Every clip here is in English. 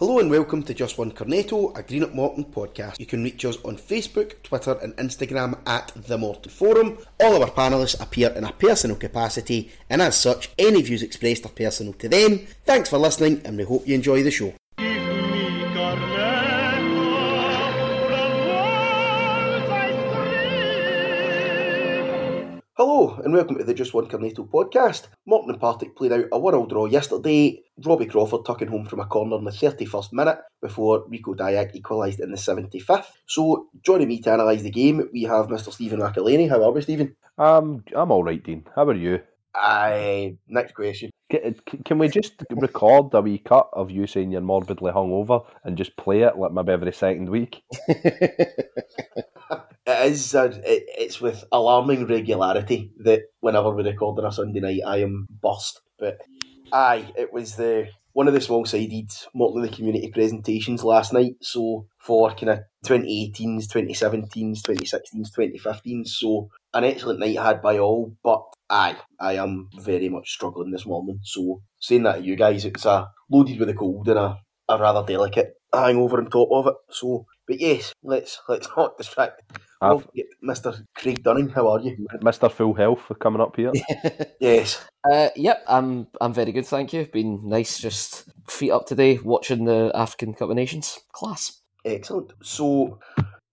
Hello and welcome to Just One Cornetto, a Greenock Morton podcast. You can reach us on Facebook, Twitter, and Instagram at The Morton Forum. All our panellists appear in a personal capacity, and as such, any views expressed are personal to them. Thanks for listening, and we hope you enjoy the show. And welcome to the Just One Cornetto podcast. Morton and Partick played out a one-all draw yesterday. Robbie Crawford tucking home from a corner in the 31st minute before Rico Dyack equalised in the 75th. So joining me to analyse the game, we have Mr Stephen McElhaney. How are we, Stephen? Um, I'm all right, Dean. How are you? Aye, next question. Can, we just record a wee cut of you saying you're morbidly hungover and just play it like maybe every second week? It is. Uh, it, it's with alarming regularity that whenever we record on a Sunday night, I am bust. But aye, it was the one of the small-sided Morton the Community presentations last night. So for kind of 2018s, 2017s, 2016s, 2015s. So an excellent night had by all. But aye, I am very much struggling this morning. So saying that to you guys, it's a loaded with a cold and a, a rather delicate hangover on top of it. So, but yes, let's let's not distract. I've- Well, Mr. Craig Dunning, how are you? Mr. Full Health for coming up here. Yes. Uh, yep, I'm I'm very good, thank you. Been nice, just feet up today, watching the African Cup of Nations. Class. Excellent. So,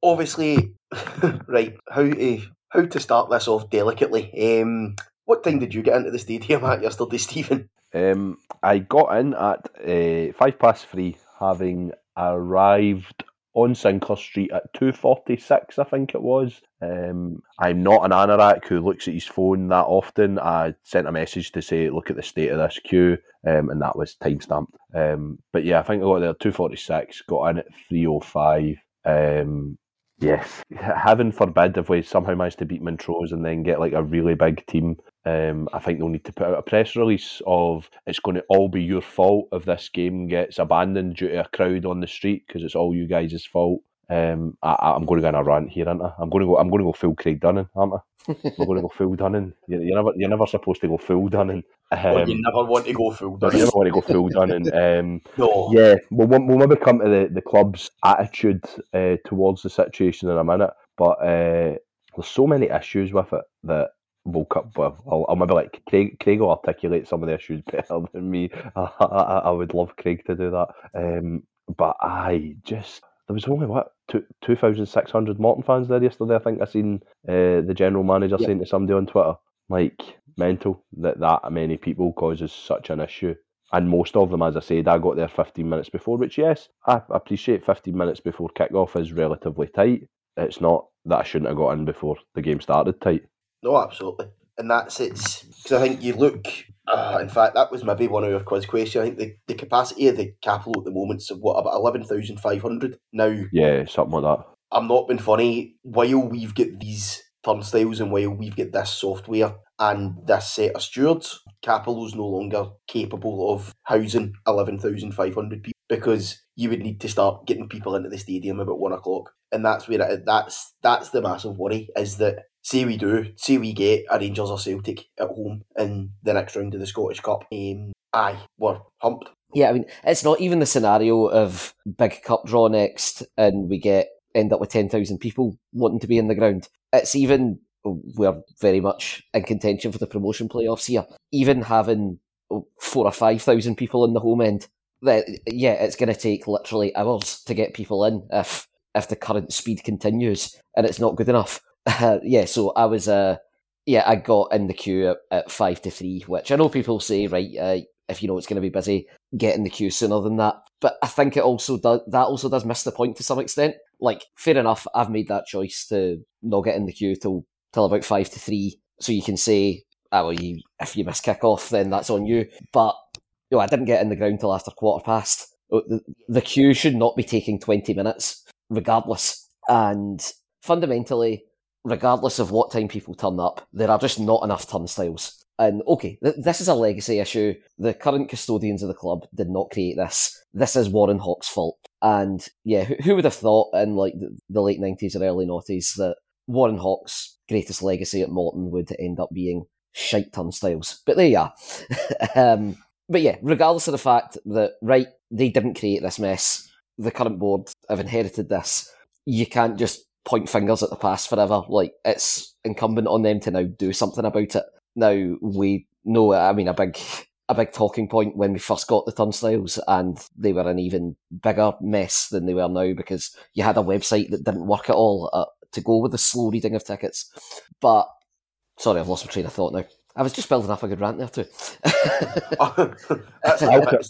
obviously, right, how to how to start this off delicately? Um, what time did you get into the stadium at yesterday, Stephen? Um, I got in at uh, five past three, having arrived on Sinclair Street at two forty six, I think it was. Um, I'm not an anorak who looks at his phone that often. I sent a message to say, "Look at the state of this queue," um, and that was time stamped. Um, but yeah, I think I got there at two forty six. Got in at three o five. Um, Yes, heaven forbid if we somehow manage to beat Montrose and then get like a really big team. Um, I think they'll need to put out a press release of it's going to all be your fault if this game gets abandoned due to a crowd on the street because it's all you guys' fault. Um, I, I'm going to go on a rant here, aren't I? I'm going to go. I'm going to go full Craig Dunning, aren't I? I'm going to go full Dunning. You're, you're never, you're never supposed to go full Dunning. Um, you never want to go full you never want to go full Dunning. Um, No. yeah, we'll, we'll maybe come to the, the club's attitude uh, towards the situation in a minute, but uh, there's so many issues with it that we'll cut. Well, I'll, I'll maybe like Craig, Craig will articulate some of the issues better than me. I, I, I would love Craig to do that. Um, but I just there was only what two two thousand six hundred Morton fans there yesterday. I think I seen uh, the general manager Yep. saying to somebody on Twitter, like mental that that many people causes such an issue and most of them, as I said, I got there 15 minutes before, which, yes, I appreciate 15 minutes before kick-off is relatively tight. It's not that I shouldn't have got in before the game started tight. No, absolutely. And that's it's because I think you look. Uh, in fact, that was maybe one of your quiz questions. I think the, the capacity of the capital at the moment is what about eleven thousand five hundred now. Yeah, something like that. I'm not being funny. While we've got these turnstiles and while we've got this software and this set of stewards, Cappielow's no longer capable of housing 11,500 people because you would need to start getting people into the stadium about one o'clock. And that's where it, that's that's the massive worry is that say we do, say we get a Rangers or Celtic at home in the next round of the Scottish Cup, um, aye, we're humped. Yeah, I mean, it's not even the scenario of big cup draw next, and we get end up with ten thousand people wanting to be in the ground. It's even we're very much in contention for the promotion playoffs here. Even having four or five thousand people in the home end, that yeah, it's going to take literally hours to get people in if if the current speed continues, and it's not good enough. Yeah, so I was uh yeah, I got in the queue at, at five to three, which I know people say right. Uh, if you know it's going to be busy, get in the queue sooner than that. But I think it also does that also does miss the point to some extent. Like, fair enough, I've made that choice to not get in the queue till till about five to three, so you can say, "Ah, well, you if you miss kick off, then that's on you." But you know, I didn't get in the ground till after quarter past. The, the queue should not be taking twenty minutes, regardless. And fundamentally, regardless of what time people turn up, there are just not enough turnstiles. And okay, th- this is a legacy issue. The current custodians of the club did not create this. This is Warren Hawk's fault. And yeah, who, who would have thought in like the, the late nineties or early noughties that Warren Hawk's greatest legacy at Morton would end up being shite turnstiles? But there you are. um, but yeah, regardless of the fact that right, they didn't create this mess. The current board have inherited this. You can't just point fingers at the past forever. Like it's incumbent on them to now do something about it. Now we know. I mean, a big a big talking point when we first got the turnstiles, and they were an even bigger mess than they were now because you had a website that didn't work at all uh, to go with the slow reading of tickets. But sorry, I've lost my train of thought now. I was just building up a good rant there too. I'll,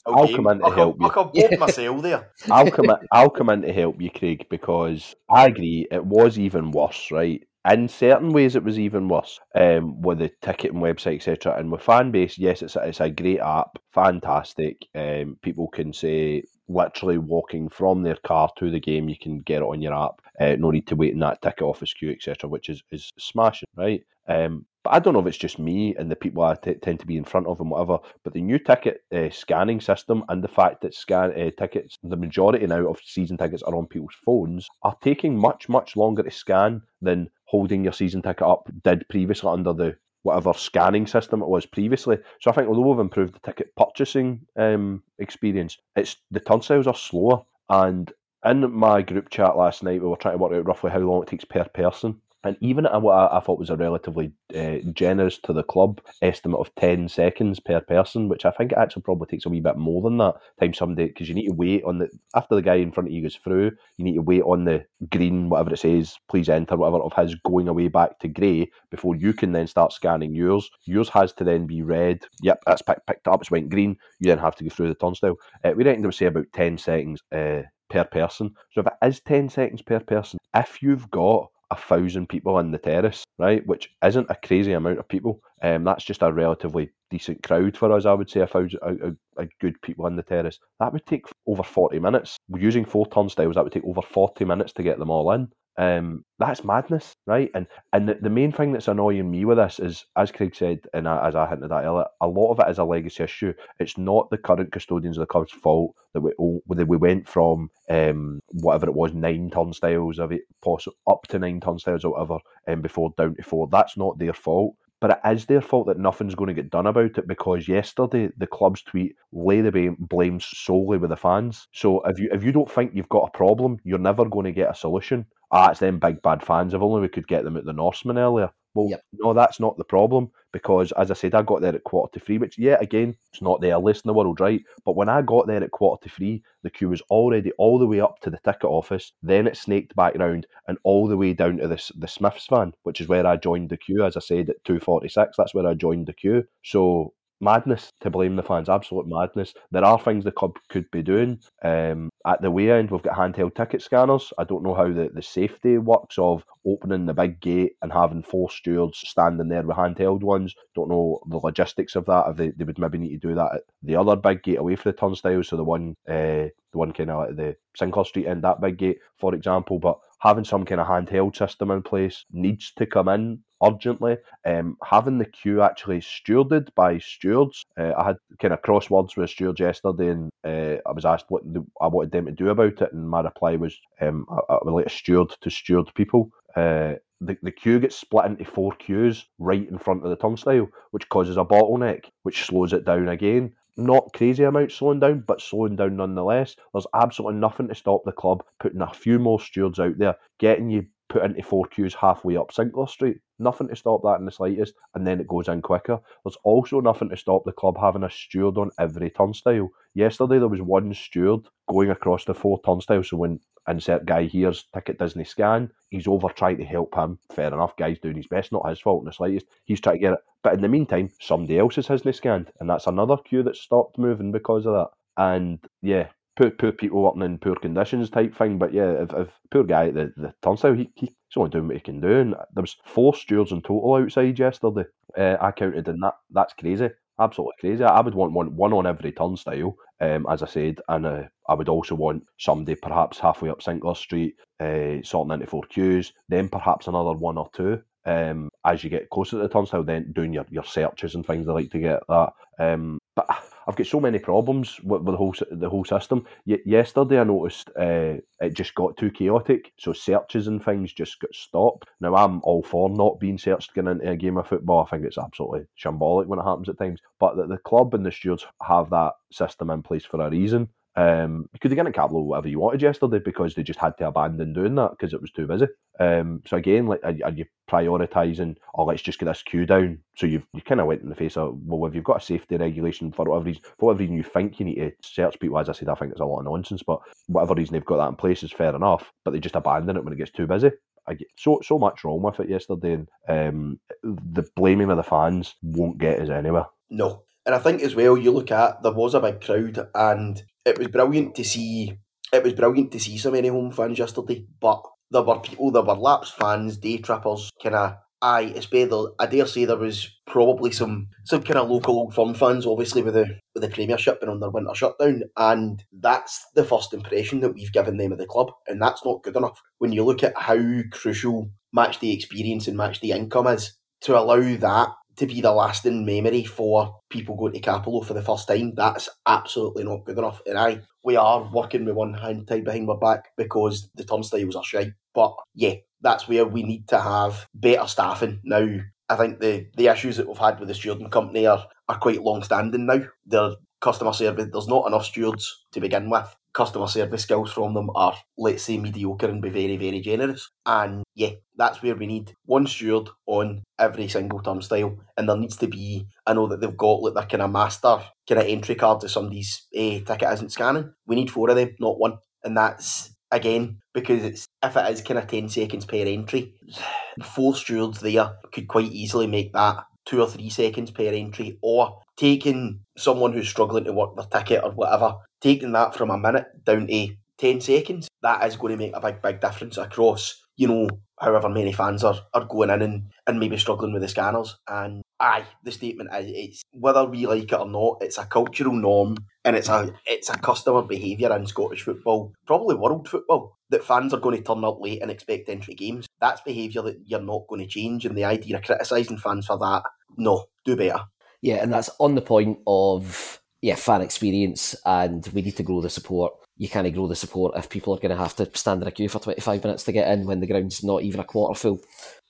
I'll come in to I'll, help you. I'll bump yeah. myself there. I'll come in, I'll come in to help you, Craig, because I agree it was even worse, right? In certain ways, it was even worse um, with the ticketing website, etc. And with fan base, yes, it's a, it's a great app, fantastic. Um, people can say literally walking from their car to the game, you can get it on your app. Uh, no need to wait in that ticket office queue, etc., which is, is smashing, right? Um, but I don't know if it's just me and the people I t- tend to be in front of and whatever. But the new ticket uh, scanning system and the fact that scan uh, tickets, the majority now of season tickets are on people's phones, are taking much much longer to scan than holding your season ticket up did previously under the whatever scanning system it was previously. So I think although we've improved the ticket purchasing um, experience, it's the turnstiles are slower. And in my group chat last night, we were trying to work out roughly how long it takes per person and even at what I, thought was a relatively uh, generous to the club estimate of 10 seconds per person, which I think actually probably takes a wee bit more than that time somebody, because you need to wait on the, after the guy in front of you goes through, you need to wait on the green, whatever it says, please enter, whatever, of his going away back to grey before you can then start scanning yours. Yours has to then be red. Yep, that's picked, picked up, it's went green. You then have to go through the turnstile. Uh, we reckon they would say about 10 seconds uh, per person. So if it is 10 seconds per person, if you've got a thousand people in the terrace, right? Which isn't a crazy amount of people. Um, that's just a relatively decent crowd for us, I would say. A thousand, a, a, a good people in the terrace. That would take over forty minutes. Using four turnstiles, that would take over forty minutes to get them all in. Um, that's madness, right? And and the, the main thing that's annoying me with this is, as Craig said, and as I hinted at earlier, a lot of it is a legacy issue. It's not the current custodians of the club's fault that we that we went from um, whatever it was nine turnstiles of it, possible up to nine turnstiles or whatever, and um, before down to four. That's not their fault but it is their fault that nothing's going to get done about it because yesterday the club's tweet lay the blame solely with the fans. So if you if you don't think you've got a problem, you're never going to get a solution ah, it's them big bad fans. If only we could get them at the Norseman earlier. Well, yep. no, that's not the problem because, as I said, I got there at quarter to three, which, yeah, again, it's not the earliest in the world, right? But when I got there at quarter to three, the queue was already all the way up to the ticket office. Then it snaked back round and all the way down to the, the Smiths van, which is where I joined the queue. As I said, at 2.46, that's where I joined the queue. So madness to blame the fans. Absolute madness. There are things the club could be doing. Um, at the way end, we've got handheld ticket scanners. I don't know how the, the safety works of opening the big gate and having four stewards standing there with handheld ones. Don't know the logistics of that. If they, they would maybe need to do that at the other big gate away from the turnstile, so the one uh, the one kind of like the Sinclair Street end, that big gate, for example. But having some kind of handheld system in place needs to come in urgently. Um, having the queue actually stewarded by stewards. Uh, I had kind of cross words with stewards yesterday, and uh, I was asked what the, I wanted them to do about it, and my reply was um, I, I like a steward to steward people. Uh, the, the queue gets split into four queues right in front of the turnstile, which causes a bottleneck, which slows it down again not crazy amount slowing down, but slowing down nonetheless. There's absolutely nothing to stop the club putting a few more stewards out there, getting you put into four queues halfway up Sinclair Street. Nothing to stop that in the slightest, and then it goes in quicker. There's also nothing to stop the club having a steward on every turnstile. Yesterday there was one steward going across the four turnstiles, so when insert guy here's ticket Disney scan, he's over trying to help him. Fair enough, guy's doing his best, not his fault in the slightest. He's trying to get it. But in the meantime, somebody else is Disney scanned, and that's another queue that stopped moving because of that. And yeah, poor, poor people working in poor conditions type thing. But yeah, if, if poor guy the the turnstile, he, he's only doing what he can do. And there was four stewards in total outside yesterday. Uh, I counted, and that that's crazy, absolutely crazy. I would want one one on every turnstile, um, as I said, and uh, I would also want somebody perhaps halfway up Sinclair Street, uh, sorting into four queues, then perhaps another one or two. Um, as you get closer to the turnstile, then doing your, your searches and things, I like to get that. Um, but I've got so many problems with, with the whole the whole system. Y- yesterday, I noticed uh, it just got too chaotic, so searches and things just got stopped. Now, I'm all for not being searched going into a game of football. I think it's absolutely shambolic when it happens at times. But the, the club and the stewards have that system in place for a reason. Um, you could have gotten Cappielow whatever you wanted yesterday because they just had to abandon doing that because it was too busy. Um, so again, like, are, are you prioritising? Or oh, let's just get this queue down. So you've you kind of went in the face of well, if you've got a safety regulation for whatever reason, for whatever reason you think you need to search people, as I said, I think it's a lot of nonsense. But whatever reason they've got that in place is fair enough. But they just abandon it when it gets too busy. I get so so much wrong with it yesterday, and um, the blaming of the fans won't get us anywhere. No, and I think as well, you look at there was a big crowd, and it was brilliant to see. It was brilliant to see so many home fans yesterday, but there were people, there were lapsed fans, day trippers, kind of. Aye, especially I dare say there was probably some some kind of local old firm fans, obviously with the with the Premiership and on their winter shutdown, and that's the first impression that we've given them of the club, and that's not good enough. When you look at how crucial match day experience and match day income is, to allow that to be the lasting memory for people going to Cappielow for the first time, that's absolutely not good enough. And I, we are working with one hand tied behind my back because the turnstiles are shy. But yeah, that's where we need to have better staffing now. I think the, the issues that we've had with the stewarding company are, are quite long standing now. Their customer service, there's not enough stewards to begin with customer service skills from them are, let's say, mediocre and be very, very generous. And yeah, that's where we need one steward on every single turnstile. And there needs to be, I know that they've got like their kind of master kind of entry card to somebody's eh, ticket isn't scanning. We need four of them, not one. And that's again because it's if it is kind of 10 seconds per entry, four stewards there could quite easily make that two or three seconds per entry, or taking someone who's struggling to work their ticket or whatever taking that from a minute down to 10 seconds, that is going to make a big, big difference across, you know, however many fans are, are going in and, and maybe struggling with the scanners. And aye, the statement is it's whether we like it or not, it's a cultural norm and it's a it's a customer behaviour in Scottish football, probably world football, that fans are going to turn up late and expect entry games. That's behaviour that you're not going to change and the idea of criticising fans for that, no, do better. Yeah, and that's on the point of yeah, fan experience, and we need to grow the support. You can't grow the support if people are going to have to stand in a queue for 25 minutes to get in when the ground's not even a quarter full.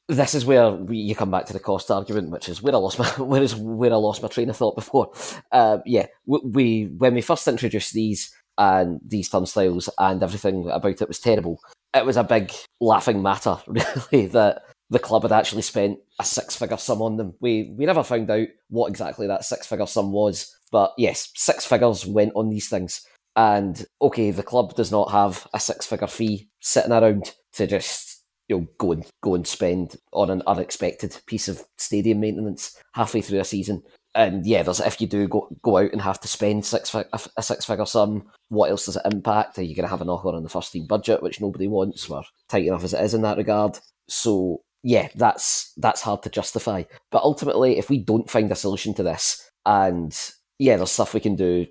This is where we, you come back to the cost argument, which is where I lost my where is where I lost my train of thought before. Uh, yeah, we, we when we first introduced these and these turnstiles and everything about it was terrible. It was a big laughing matter, really, that the club had actually spent a six figure sum on them. We we never found out what exactly that six figure sum was. But yes, six figures went on these things. And okay, the club does not have a six figure fee sitting around to just you know go and go and spend on an unexpected piece of stadium maintenance halfway through a season. And yeah, there's if you do go go out and have to spend six a, six figure sum, what else does it impact? Are you going to have a knock on the first team budget, which nobody wants? We're tight enough as it is in that regard. So yeah, that's that's hard to justify. But ultimately, if we don't find a solution to this, and yeah, there's stuff we can do.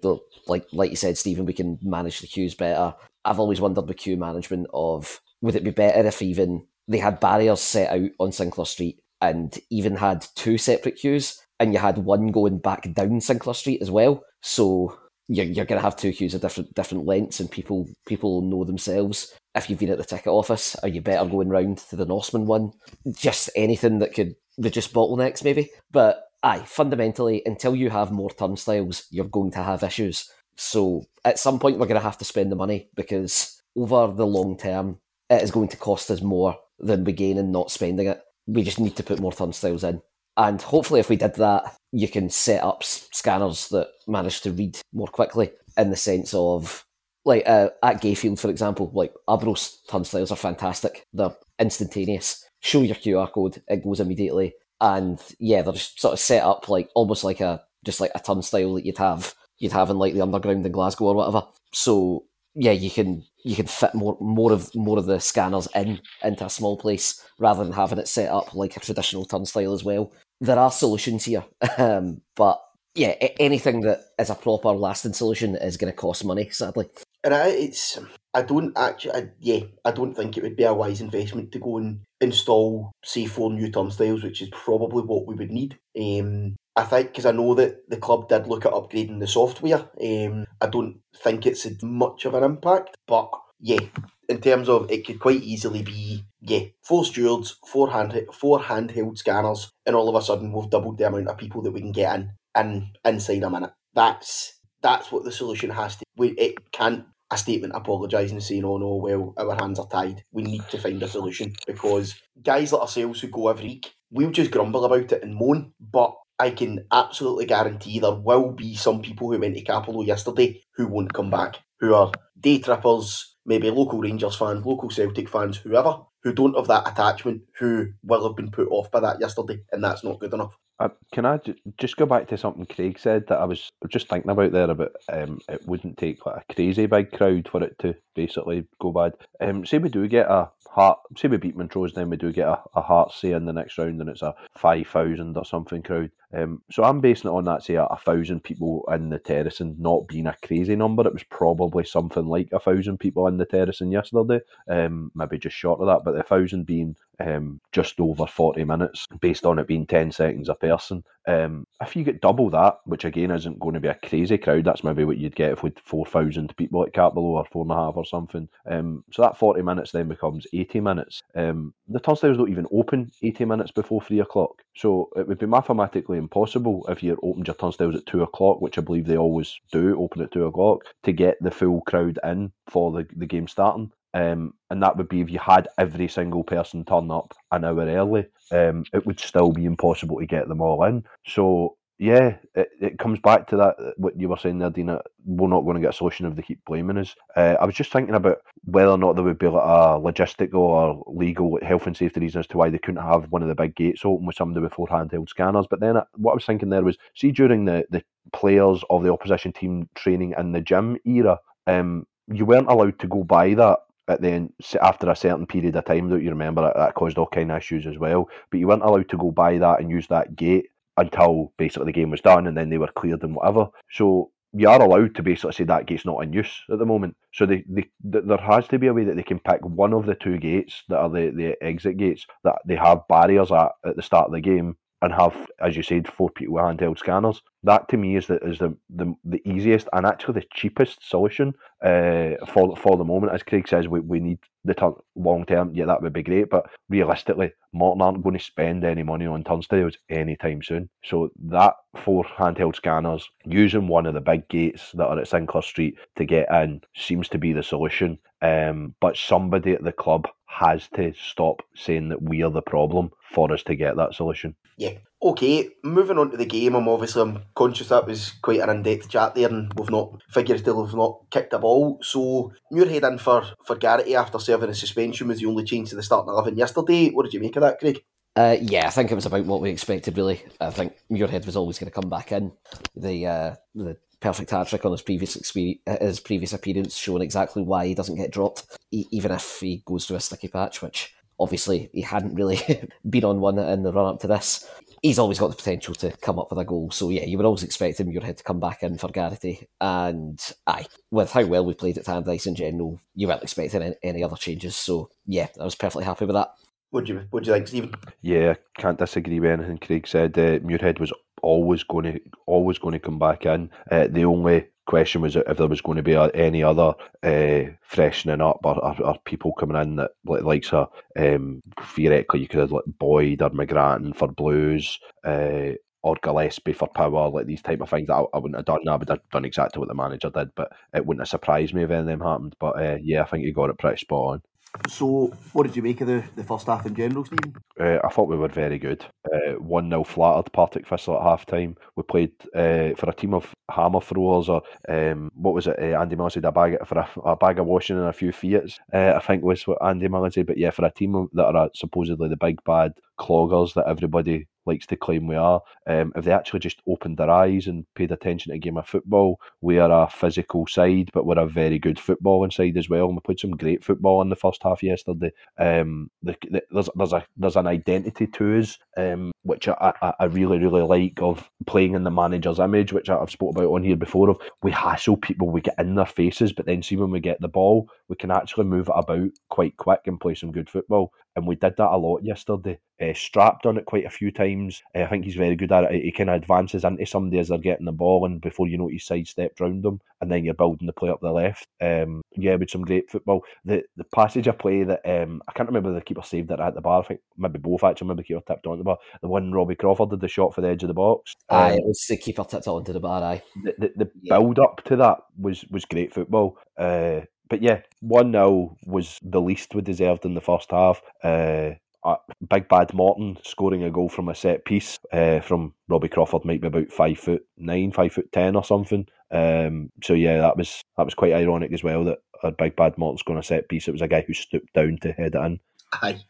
Like like you said, Stephen, we can manage the queues better. I've always wondered with queue management of would it be better if even they had barriers set out on Sinclair Street and even had two separate queues, and you had one going back down Sinclair Street as well. So you're, you're going to have two queues of different different lengths, and people people know themselves if you've been at the ticket office. Are you better going round to the Norseman one? Just anything that could reduce bottlenecks, maybe. But aye, fundamentally, until you have more turnstiles, you're going to have issues. So at some point, we're going to have to spend the money because over the long term, it is going to cost us more than we gain in not spending it. We just need to put more turnstiles in. And hopefully, if we did that, you can set up scanners that manage to read more quickly in the sense of, like uh, at Gayfield, for example, like Arbroath turnstiles are fantastic. They're instantaneous. Show your QR code, it goes immediately and yeah, they're just sort of set up like almost like a just like a turnstile that you'd have you'd have in like the underground in Glasgow or whatever. So yeah, you can you can fit more more of more of the scanners in into a small place rather than having it set up like a traditional turnstile as well. There are solutions here, um, but yeah, anything that is a proper lasting solution is going to cost money, sadly. And I, it's I don't actually, I, yeah, I don't think it would be a wise investment to go and install, say, four new turnstiles, which is probably what we would need. Um, I think because I know that the club did look at upgrading the software. Um, I don't think it's much of an impact, but yeah, in terms of it could quite easily be yeah four stewards, four hand four handheld scanners, and all of a sudden we've doubled the amount of people that we can get in and inside a minute. That's that's what the solution has to. We, it can't a statement apologising saying, oh no, well, our hands are tied. We need to find a solution. Because guys like ourselves who go every week, we'll just grumble about it and moan, but I can absolutely guarantee there will be some people who went to Cappielow yesterday who won't come back, who are day trippers, maybe local Rangers fans, local Celtic fans, whoever, who don't have that attachment, who will have been put off by that yesterday, and that's not good enough. Uh, can I j- just go back to something Craig said that I was just thinking about there about um, it wouldn't take like a crazy big crowd for it to basically go bad. Um, say we do get a heart, say we beat Montrose, then we do get a, a heart say in the next round and it's a 5,000 or something crowd. Um, so I'm basing it on that, say, a, a thousand people in the terracing not being a crazy number. It was probably something like a thousand people in the terracing yesterday, um, maybe just short of that, but a thousand being um, just over 40 minutes based on it being 10 seconds a person. Um, if you get double that, which again isn't going to be a crazy crowd, that's maybe what you'd get if with 4,000 people at Cappielow or four and a half or something. Um, so that 40 minutes then becomes 80 minutes. Um, the turnstiles don't even open 80 minutes before three o'clock. So it would be mathematically impossible if you opened your turnstiles at two o'clock, which I believe they always do open at two o'clock, to get the full crowd in for the, the game starting. Um, and that would be if you had every single person turn up an hour early. Um, it would still be impossible to get them all in. So yeah, it, it comes back to that what you were saying there, Dina. We're not going to get a solution if they keep blaming us. Uh, I was just thinking about whether or not there would be like a logistical or legal health and safety reason as to why they couldn't have one of the big gates open with somebody with four handheld scanners. But then uh, what I was thinking there was, see, during the the players of the opposition team training in the gym era, um, you weren't allowed to go by that at the end after a certain period of time. Don't you remember that, that caused all kind of issues as well? But you weren't allowed to go by that and use that gate until basically the game was done and then they were cleared and whatever. So you are allowed to basically say that gate's not in use at the moment. So they, they, there has to be a way that they can pick one of the two gates that are the, the exit gates that they have barriers at at the start of the game and have, as you said, four people with handheld scanners. That to me is the is the, the, the easiest and actually the cheapest solution uh, for for the moment. As Craig says, we, we need the turn long term. Yeah, that would be great, but realistically, Morton aren't going to spend any money on turnstiles anytime soon. So that four handheld scanners using one of the big gates that are at Sinclair Street to get in seems to be the solution. Um, but somebody at the club has to stop saying that we are the problem for us to get that solution. Yeah. Okay, moving on to the game, I'm obviously I'm conscious that was quite an in-depth chat there and we've not figuratively we've not kicked a ball. So Muirhead in for, for Garrity after serving a suspension was the only change to the starting eleven yesterday. What did you make of that, Craig? Uh, yeah, I think it was about what we expected. Really, I think Muirhead was always going to come back in. The uh, the perfect hat trick on his previous experience, his previous appearance, showing exactly why he doesn't get dropped, even if he goes through a sticky patch, which obviously he hadn't really been on one in the run up to this. He's always got the potential to come up with a goal. So yeah, you would always expect him Muirhead to come back in for Garrity. And aye, with how well we played at Tannadice in general, you weren't expecting any, any other changes. So yeah, I was perfectly happy with that. Would you what do you think, Stephen? Yeah, can't disagree with anything Craig said. Uh, Muirhead was always going to always going to come back in. Uh, the only question was if there was going to be any other uh, freshening up or, or, or, people coming in that like likes a um, theoretically you could have like Boyd or McGrattan for Blues. Uh, or Gillespie for power, like these type of things. I, I wouldn't have done. I would have done exactly what the manager did, but it wouldn't have surprised me if any of them happened. But uh, yeah, I think you got it pretty spot on. So, what did you make of the, the first half in general, Stephen? Uh, I thought we were very good. Uh, 1 0 flattered Partick Thistle at half time. We played uh, for a team of hammer throwers, or um, what was it? Uh, Andy Miller said a bag, for a, a, bag of washing and a few Fiats, I think was what Andy Miller said. But yeah, for a team that are supposedly the big bad cloggers that everybody likes to claim we are. Um, if they actually just opened their eyes and paid attention to a game of football, we are a physical side, but we're a very good footballing side as well. And we played some great football in the first half yesterday. Um, the, the, there's there's a there's an identity to us, um, which I, I, I, really really like of playing in the manager's image, which I've spoke about on here before. Of we hassle people, we get in their faces, but then see when we get the ball, we can actually move it about quite quick and play some good football. And we did that a lot yesterday. Uh, Strapped on it quite a few times. Uh, I think he's very good at it. He kind of advances into somebody as they're getting the ball, and before you know it, he's sidestepped round them, and then you're building the play up the left. Um, yeah, with some great football. The the passage of play that um, I can't remember the keeper saved it at the bar. I think maybe both actually. Maybe the keeper tipped on the bar. The one Robbie Crawford did the shot for the edge of the box. Um, aye, it was the keeper tipped onto the bar. Aye. The the, the yeah. build up to that was was great football. Uh, but yeah, one 0 was the least we deserved in the first half. Uh, uh, Big Bad Morton scoring a goal from a set piece uh, from Robbie Crawford, might be about five foot nine, five foot ten or something. Um, so yeah, that was that was quite ironic as well that a Big Bad Morton scoring a set piece. It was a guy who stooped down to head it in. Aye,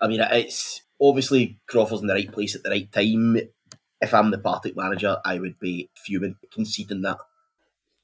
I mean it's obviously Crawford's in the right place at the right time. If I'm the Partick manager, I would be fuming conceding that.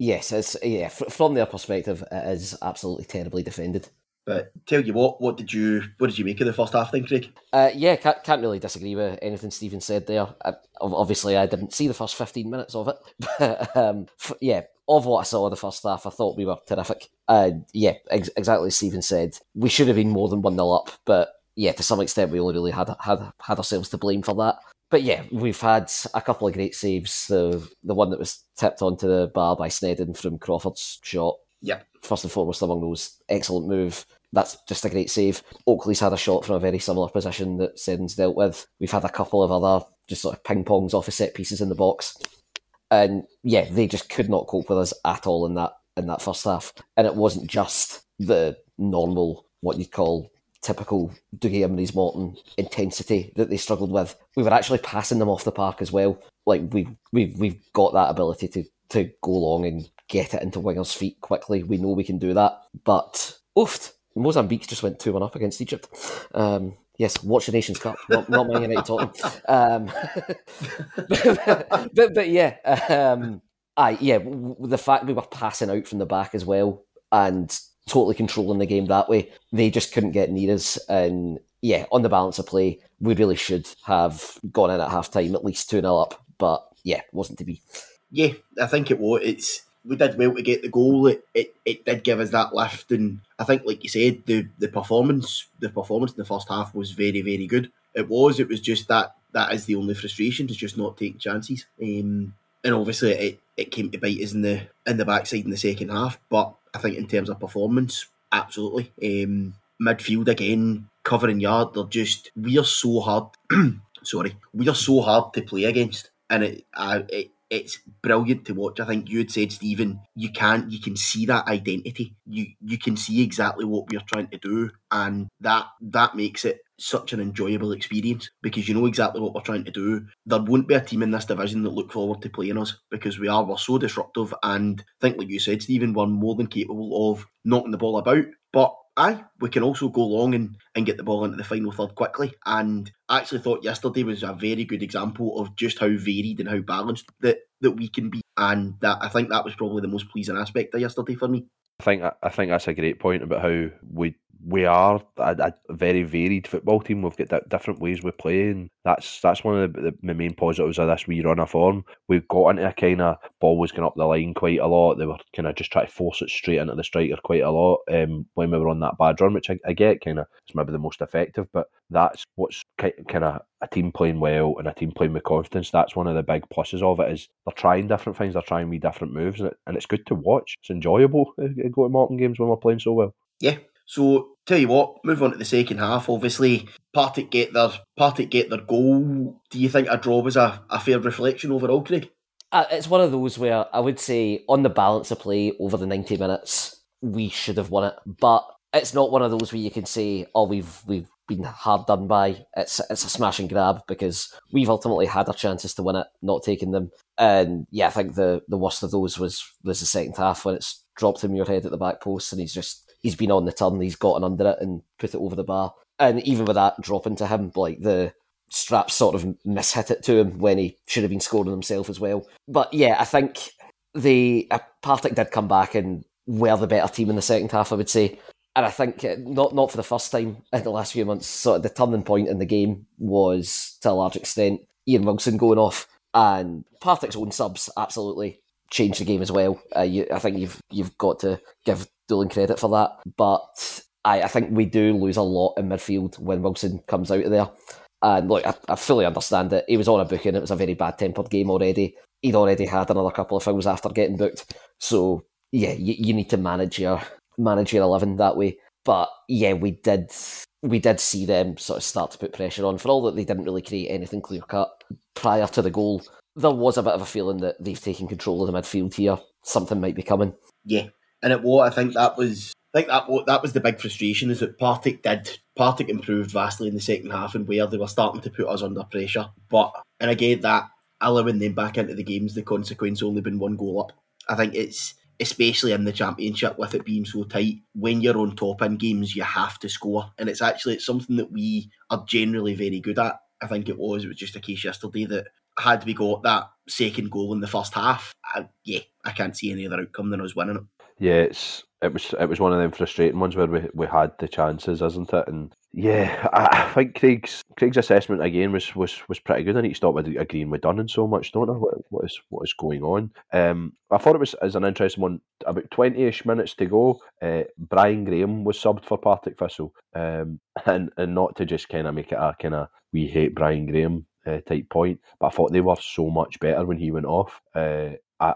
Yes, it's yeah. From their perspective, it is absolutely terribly defended. But tell you what, what did you what did you make of the first half then, Craig? Uh, yeah, can't, can't really disagree with anything Stephen said there. I, obviously, I didn't see the first fifteen minutes of it, but um, f- yeah, of what I saw of the first half, I thought we were terrific. Uh, yeah, ex- exactly as Stephen said, we should have been more than one 0 up, but yeah, to some extent, we only really had had had ourselves to blame for that. But yeah, we've had a couple of great saves. The the one that was tipped onto the bar by Sneddon from Crawford's shot yeah. First and foremost among those, excellent move. That's just a great save. Oakley's had a shot from a very similar position that Sneddon's dealt with. We've had a couple of other just sort of ping pongs off of set pieces in the box. And yeah, they just could not cope with us at all in that in that first half. And it wasn't just the normal, what you'd call typical Dougie Imrie's Morton intensity that they struggled with. We were actually passing them off the park as well. Like we we we've got that ability to to go along and get it into wingers' feet quickly. We know we can do that. But oofed, Mozambique just went 2 1 up against Egypt. Um, yes, watch the Nations Cup, not, not Man United Tottenham. Um, but, but, but, yeah, um, aye, yeah, the fact we were passing out from the back as well and totally controlling the game that way, they just couldn't get near us. And yeah, on the balance of play, we really should have gone in at half time, at least 2 0 up. But yeah, wasn't to be. Yeah, I think it was. It's we did well to get the goal. It, it it did give us that lift, and I think, like you said, the the performance the performance in the first half was very very good. It was. It was just that that is the only frustration is just not taking chances. Um, and obviously it, it came to bite us in the in the backside in the second half. But I think in terms of performance, absolutely. Um, midfield again, covering yard, they're just we are so hard. sorry, we are so hard to play against, and it, I, it it's brilliant to watch. I think you had said, Stephen, you can you can see that identity. You you can see exactly what we're trying to do, and that that makes it such an enjoyable experience because you know exactly what we're trying to do. There won't be a team in this division that look forward to playing us because we are we're so disruptive and I think like you said, Stephen, we're more than capable of knocking the ball about. But aye, we can also go long and, and get the ball into the final third quickly. And I actually thought yesterday was a very good example of just how varied and how balanced that, that we can be. And that I think that was probably the most pleasing aspect of yesterday for me. I think I think that's a great point about how we we are a, a, very varied football team. We've got different ways we play, and that's that's one of the, the, main positives of this wee run of form. We've got into a kind of ball was going up the line quite a lot. They were kind of just trying to force it straight into the striker quite a lot um, when we were on that bad run, which I, I get kind of it's maybe the most effective. But that's what's kind of a team playing well and a team playing with confidence. That's one of the big pluses of it is they're trying different things, they're trying wee different moves, and, it, and it's good to watch. It's enjoyable uh, go to Morton games when we're playing so well. Yeah, so tell you what, move on to the second half. Obviously, Partick get their Partick get their goal. Do you think a draw was a, a fair reflection overall, Craig? Uh, it's one of those where I would say, on the balance of play over the ninety minutes, we should have won it. But it's not one of those where you can say, "Oh, we've we've been hard done by." It's it's a smash and grab because we've ultimately had our chances to win it, not taking them. And yeah, I think the, the worst of those was was the second half when it's dropped him your head at the back post and he's just he's been on the turn, he's gotten under it and put it over the bar. And even with that dropping to him, like the straps sort of mishit it to him when he should have been scoring himself as well. But yeah, I think the uh, Partick did come back and were the better team in the second half, I would say. And I think uh, not not for the first time in the last few months. Sort of the turning point in the game was to a large extent Ian Wilson going off, and Partick's own subs absolutely changed the game as well. Uh, you, I think you've you've got to give Doolan credit for that. But I, I think we do lose a lot in midfield when Wilson comes out of there. And look, I, I fully understand it. He was on a booking. It was a very bad tempered game already. He'd already had another couple of fouls after getting booked. So yeah, you, you need to manage your manage your eleven that way. But yeah, we did we did see them sort of start to put pressure on. For all that they didn't really create anything clear cut prior to the goal, there was a bit of a feeling that they've taken control of the midfield here. Something might be coming. Yeah, and it what I think that was. I think that that was the big frustration is that Partick did Partick improved vastly in the second half and where they were starting to put us under pressure. But and again that allowing them back into the games, the consequence only been one goal up. I think it's especially in the championship with it being so tight. When you're on top in games, you have to score, and it's actually it's something that we are generally very good at. I think it was. It was just a case yesterday that had we got that second goal in the first half, I, yeah, I can't see any other outcome than us winning it. Yeah, it's it was it was one of them frustrating ones where we, we had the chances, isn't it? And yeah, I, I think Craig's Craig's assessment again was was, was pretty good. I need to stop with agreeing with Dunning so much, don't know what, what is what is going on. Um, I thought it was as an interesting one. About twenty ish minutes to go, uh, Brian Graham was subbed for Partick Thistle, um, and and not to just kind of make it a kind of we hate Brian Graham uh, type point, but I thought they were so much better when he went off. Uh,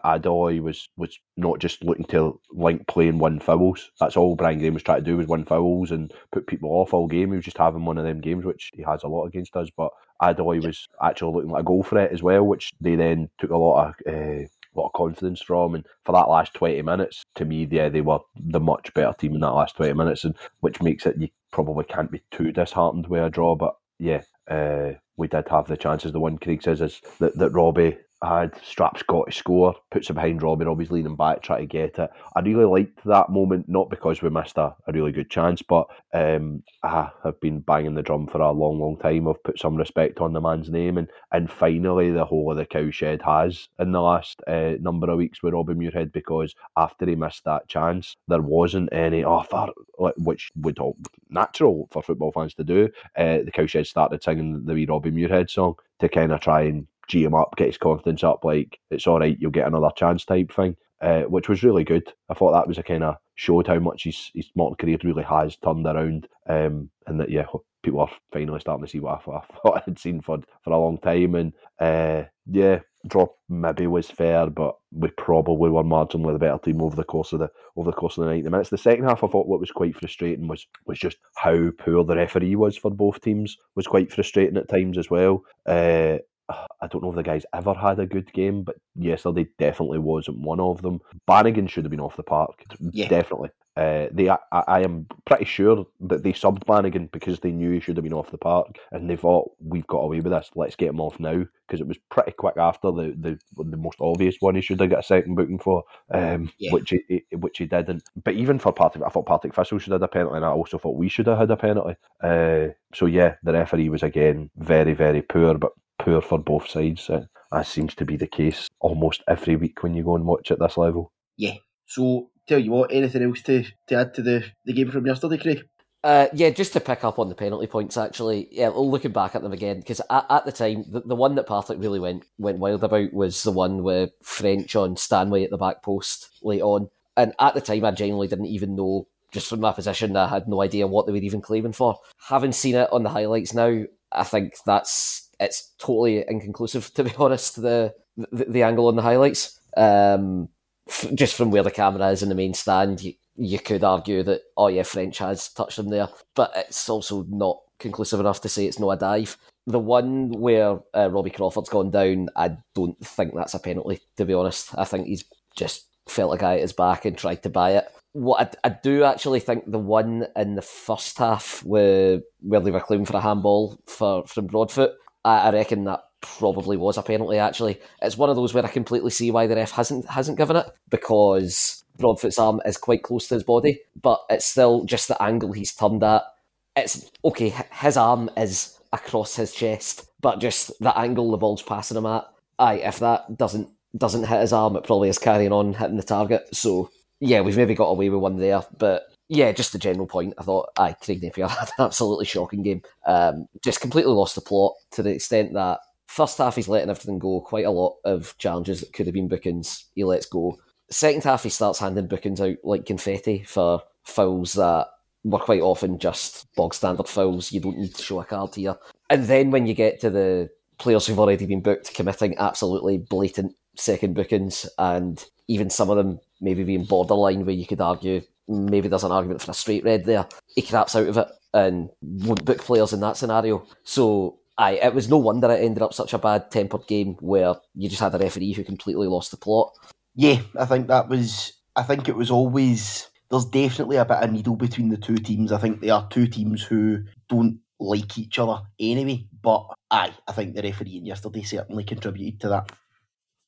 Adoy was was not just looking to link play and win fouls. That's all Brian Graham was trying to do was win fouls and put people off all game. He was just having one of them games, which he has a lot against us. But Adoy was actually looking like a goal threat as well, which they then took a lot of. Uh, lot of confidence from and for that last 20 minutes to me yeah they were the much better team in that last 20 minutes and which makes it you probably can't be too disheartened with a draw but yeah uh, we did have the chances the one Craig says is that, that Robbie had Strapp's got to score, puts it behind Robbie. Robbie's leaning back, trying to get it. I really liked that moment, not because we missed a, a really good chance, but um, I have been banging the drum for a long, long time. I've put some respect on the man's name, and, and finally, the whole of the cowshed has in the last uh, number of weeks with Robbie Muirhead because after he missed that chance, there wasn't any offer, which would all natural for football fans to do. Uh, the cowshed started singing the wee Robbie Muirhead song to kind of try and G him up, get his confidence up, like it's all right, you'll get another chance type thing, uh, which was really good. I thought that was a kind of showed how much his his Morton career really has turned around, um, and that yeah, people are finally starting to see what I, I thought I had seen for for a long time, and uh, yeah, drop maybe was fair, but we probably were marginally the better team over the course of the over the course of the ninety minutes. The second half, I thought what was quite frustrating was was just how poor the referee was for both teams. Was quite frustrating at times as well. Uh, I don't know if the guy's ever had a good game, but yesterday definitely wasn't one of them. Bannigan should have been off the park, yeah. definitely. Uh, they, I, I, am pretty sure that they subbed Bannigan because they knew he should have been off the park, and they thought we've got away with this. Let's get him off now because it was pretty quick after the, the the most obvious one he should have got a second booking for, um, yeah. which he which he didn't. But even for Partick, I thought Partick Thistle should have had a penalty, and I also thought we should have had a penalty. Uh, so yeah, the referee was again very very poor, but poor for both sides. Uh, that seems to be the case almost every week when you go and watch at this level. Yeah. So, tell you what, anything else to, to add to the, the game from yesterday, Craig? Uh, yeah, just to pick up on the penalty points, actually, yeah, looking back at them again, because at, at, the time, the, the one that Partick really went went wild about was the one with French on Stanway at the back post late on. And at the time, I genuinely didn't even know, just from my position, I had no idea what they were even claiming for. Having seen it on the highlights now, I think that's it's totally inconclusive to be honest. The the, the angle on the highlights, um, f- just from where the camera is in the main stand, you, you could argue that oh yeah, French has touched him there, but it's also not conclusive enough to say it's not a dive. The one where uh, Robbie Crawford's gone down, I don't think that's a penalty. To be honest, I think he's just felt a guy at his back and tried to buy it. What I, I do actually think the one in the first half where where they were claiming for a handball for from Broadfoot, I, I reckon that probably was a penalty. Actually, it's one of those where I completely see why the ref hasn't hasn't given it because Broadfoot's arm is quite close to his body, but it's still just the angle he's turned at. It's okay. His arm is across his chest, but just the angle the ball's passing him at. Aye, if that doesn't doesn't hit his arm, it probably is carrying on hitting the target. So yeah, we've maybe got away with one there, but yeah, just the general point. I thought, aye, Craig Napier had an absolutely shocking game. Um, just completely lost the plot to the extent that first half he's letting everything go. Quite a lot of challenges that could have been bookings, he lets go. second half, he starts handing bookings out like confetti for fouls that were quite often just bog standard fouls. You don't need to show a card here. And then when you get to the players who've already been booked committing absolutely blatant second bookings, and even some of them maybe being borderline where you could argue maybe there's an argument for a straight red there. He craps out of it and won't book players in that scenario. So I it was no wonder it ended up such a bad tempered game where you just had a referee who completely lost the plot. Yeah, I think that was. I think it was always. There's definitely a bit of needle between the two teams. I think they are two teams who don't like each other anyway. But aye, I think the refereeing yesterday certainly contributed to that.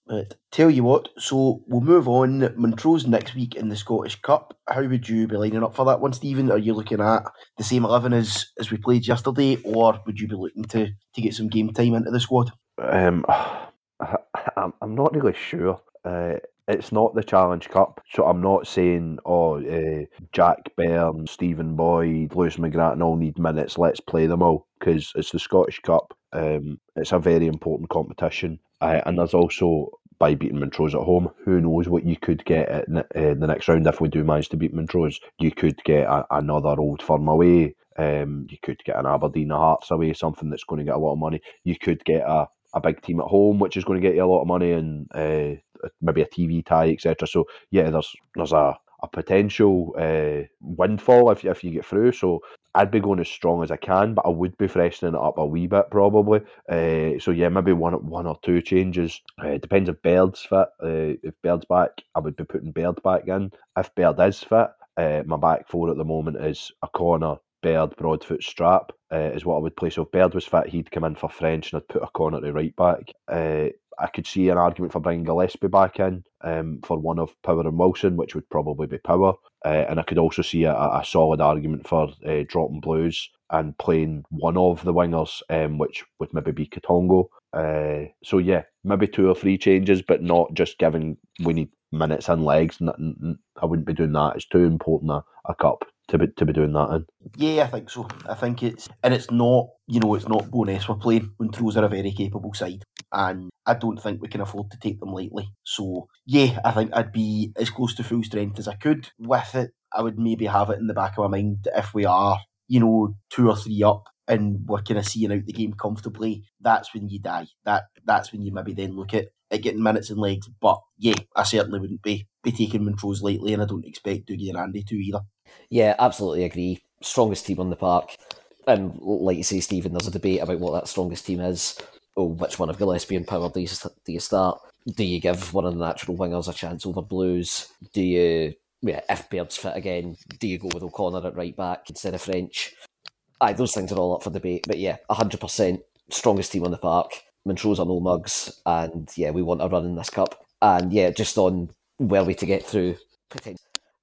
But tell you what, so we'll move on. Montrose next week in the Scottish Cup. How would you be lining up for that one, Stephen? Are you looking at the same eleven as as we played yesterday, or would you be looking to to get some game time into the squad? Um, I'm I'm not really sure. Uh, it's not the Challenge Cup, so I'm not saying, oh, uh, Jack Byrne, Stephen Boyd, Lewis McGrattan all need minutes. Let's play them all because it's the Scottish Cup. Um, it's a very important competition, uh, and there's also by beating Montrose at home, who knows what you could get at uh, the next round if we do manage to beat Montrose. You could get a, another old firm away. Um, you could get an Aberdeen, Hearts away, something that's going to get a lot of money. You could get a, a big team at home, which is going to get you a lot of money and uh, maybe a TV tie, etc. So yeah, there's there's a a potential uh, windfall if if you get through. So I'd be going as strong as I can, but I would be freshening it up a wee bit probably. Uh, so yeah, maybe one one or two changes. Uh, depends if Baird's fit. Uh, if Baird's back, I would be putting Baird back in. If Baird is fit, uh, my back four at the moment is O'Connor, Baird, Broadfoot, Strapp uh, is what I would play. So if Baird was fit, he'd come in for French and I'd put O'Connor to right back. Uh, I could see an argument for bringing Gillespie back in um, for one of Power and Wilson, which would probably be Power. Uh, and I could also see a, a solid argument for uh, dropping Blues and playing one of the wingers, um, which would maybe be Katongo. Uh, so yeah, maybe two or three changes, but not just giving we need minutes and legs. I wouldn't be doing that. It's too important a, a cup to be to be doing that in. Yeah, I think so. I think it's and it's not you know it's not Bo'ness we're playing. Montrose are a very capable side, and I don't think we can afford to take them lightly. So yeah, I think I'd be as close to full strength as I could with it. I would maybe have it in the back of my mind that if we are you know two or three up and we're kind of seeing out the game comfortably. That's when you die. That that's when you maybe then look at at getting minutes and legs. But yeah, I certainly wouldn't be be taking Montrose lightly, and I don't expect Doogie and Andy to either. Yeah, absolutely agree. Strongest team on the park. And like you say, Stephen, there's a debate about what that strongest team is. Oh, which one of Gillespie and Power do you, do you start? Do you give one of the natural wingers a chance over Blues? Do you, yeah, if Baird's fit again, do you go with O'Connor at right back instead of French? Aye, those things are all up for debate. But yeah, 100% strongest team on the park. Montrose are no mugs. And yeah, we want a run in this cup. And yeah, just on where we to get through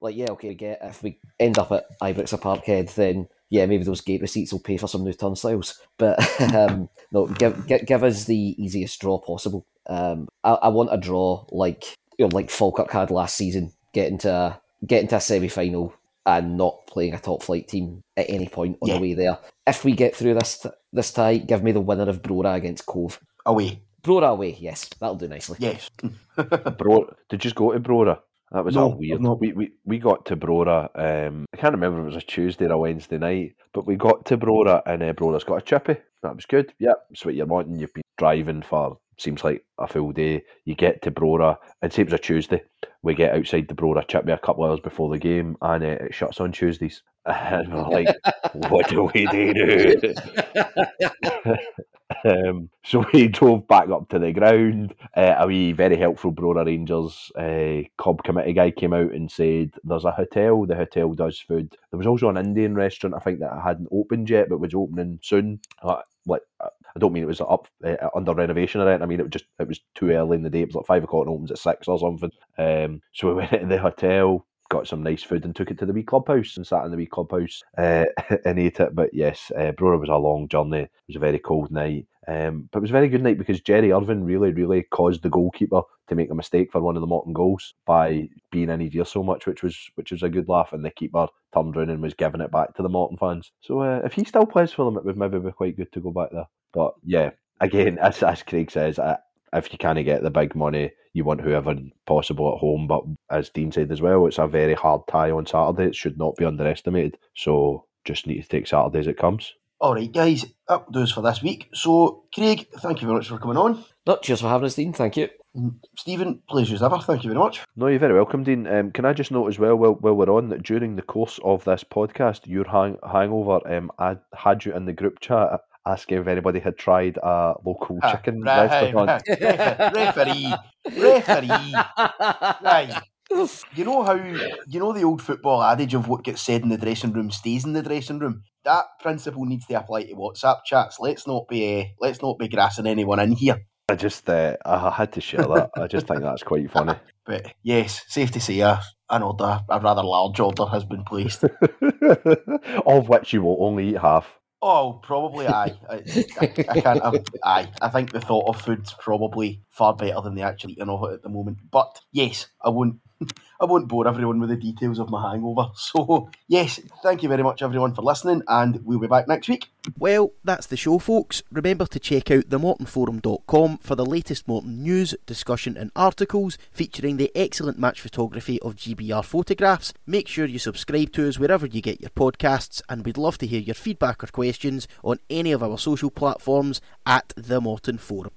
like, yeah, okay, get if we end up at Ibrox or Parkhead, then yeah, maybe those gate receipts will pay for some new turnstiles. But um, no, give, give, give us the easiest draw possible. Um, I, I want a draw like you know, like Falkirk had last season, get into a, get into a semi final and not playing a top flight team at any point on yeah. the way there. If we get through this this tie, give me the winner of Brora against Cove. Away. Brora away, yes, that'll do nicely. Yes. Bro, did you just go to Brora? That was no, all weird. No. We, we we got to Brora. Um, I can't remember if it was a Tuesday or a Wednesday night, but we got to Brora and uh, Brora's got a chippy. That was good. Yeah, that's what you're wanting. You've been driving for seems like a full day. You get to Brora, and say it was a Tuesday. We get outside the Brora chippy a couple of hours before the game, and uh, it shuts on Tuesdays. And we're like, what do we do? Um, so we drove back up to the ground. Uh, a wee very helpful Brora Rangers uh, Cobb committee guy came out and said, "There's a hotel. The hotel does food. There was also an Indian restaurant. I think that hadn't opened yet, but was opening soon. Uh, like I don't mean it was up uh, under renovation or anything. I mean it was just it was too early in the day. It was like five o'clock and opens at six or something. Um, so we went into the hotel got some nice food and took it to the wee clubhouse and sat in the wee clubhouse uh, and ate it. But yes, uh, was a long journey. It was a very cold night. Um, but it was a very good night because Jerry Irvin really, really caused the goalkeeper to make a mistake for one of the Morton goals by being in his ear so much, which was which was a good laugh. And the keeper turned around and was giving it back to the Morton fans. So uh, if he still plays for them, it would maybe be quite good to go back there. But yeah, again, as, as Craig says, if you of get the big money, you want whoever possible at home. But as Dean said as well, it's a very hard tie on Saturday. It should not be underestimated. So just need to take Saturday as it comes. All right, guys, that does for this week. So, Craig, thank you very much for coming on. No, cheers for having us, Dean. Thank you. Stephen, pleasure as ever. Thank you very much. No, you're very welcome, Dean. Um, can I just note as well, while, while we're on, that during the course of this podcast, your hang- hangover, um, I had you in the group chat asking if anybody had tried a local Ah, chicken right, restaurant. right, referee, referee. Right. You know how you know the old football adage of what gets said in the dressing room stays in the dressing room. That principle needs to apply to WhatsApp chats. Let's not be uh, let's not be grassing anyone in here. I just, uh, I had to share that. I just think that's quite funny. But yes, safe to say a an order, a rather large order, has been placed. of which you will only eat half. Oh, probably aye. I, I, I can't. I, aye, I think the thought of food's probably far better than the actual eating of it at the moment. But yes, I won't. I won't bore everyone with the details of my hangover. So yes, thank you very much everyone for listening, and we'll be back next week. Well, that's the show, folks. Remember to check out themortonforum.com for the latest Morton news, discussion, and articles featuring the excellent match photography of GBR photographs. Make sure you subscribe to us wherever you get your podcasts, and we'd love to hear your feedback or questions on any of our social platforms at the Morton Forum.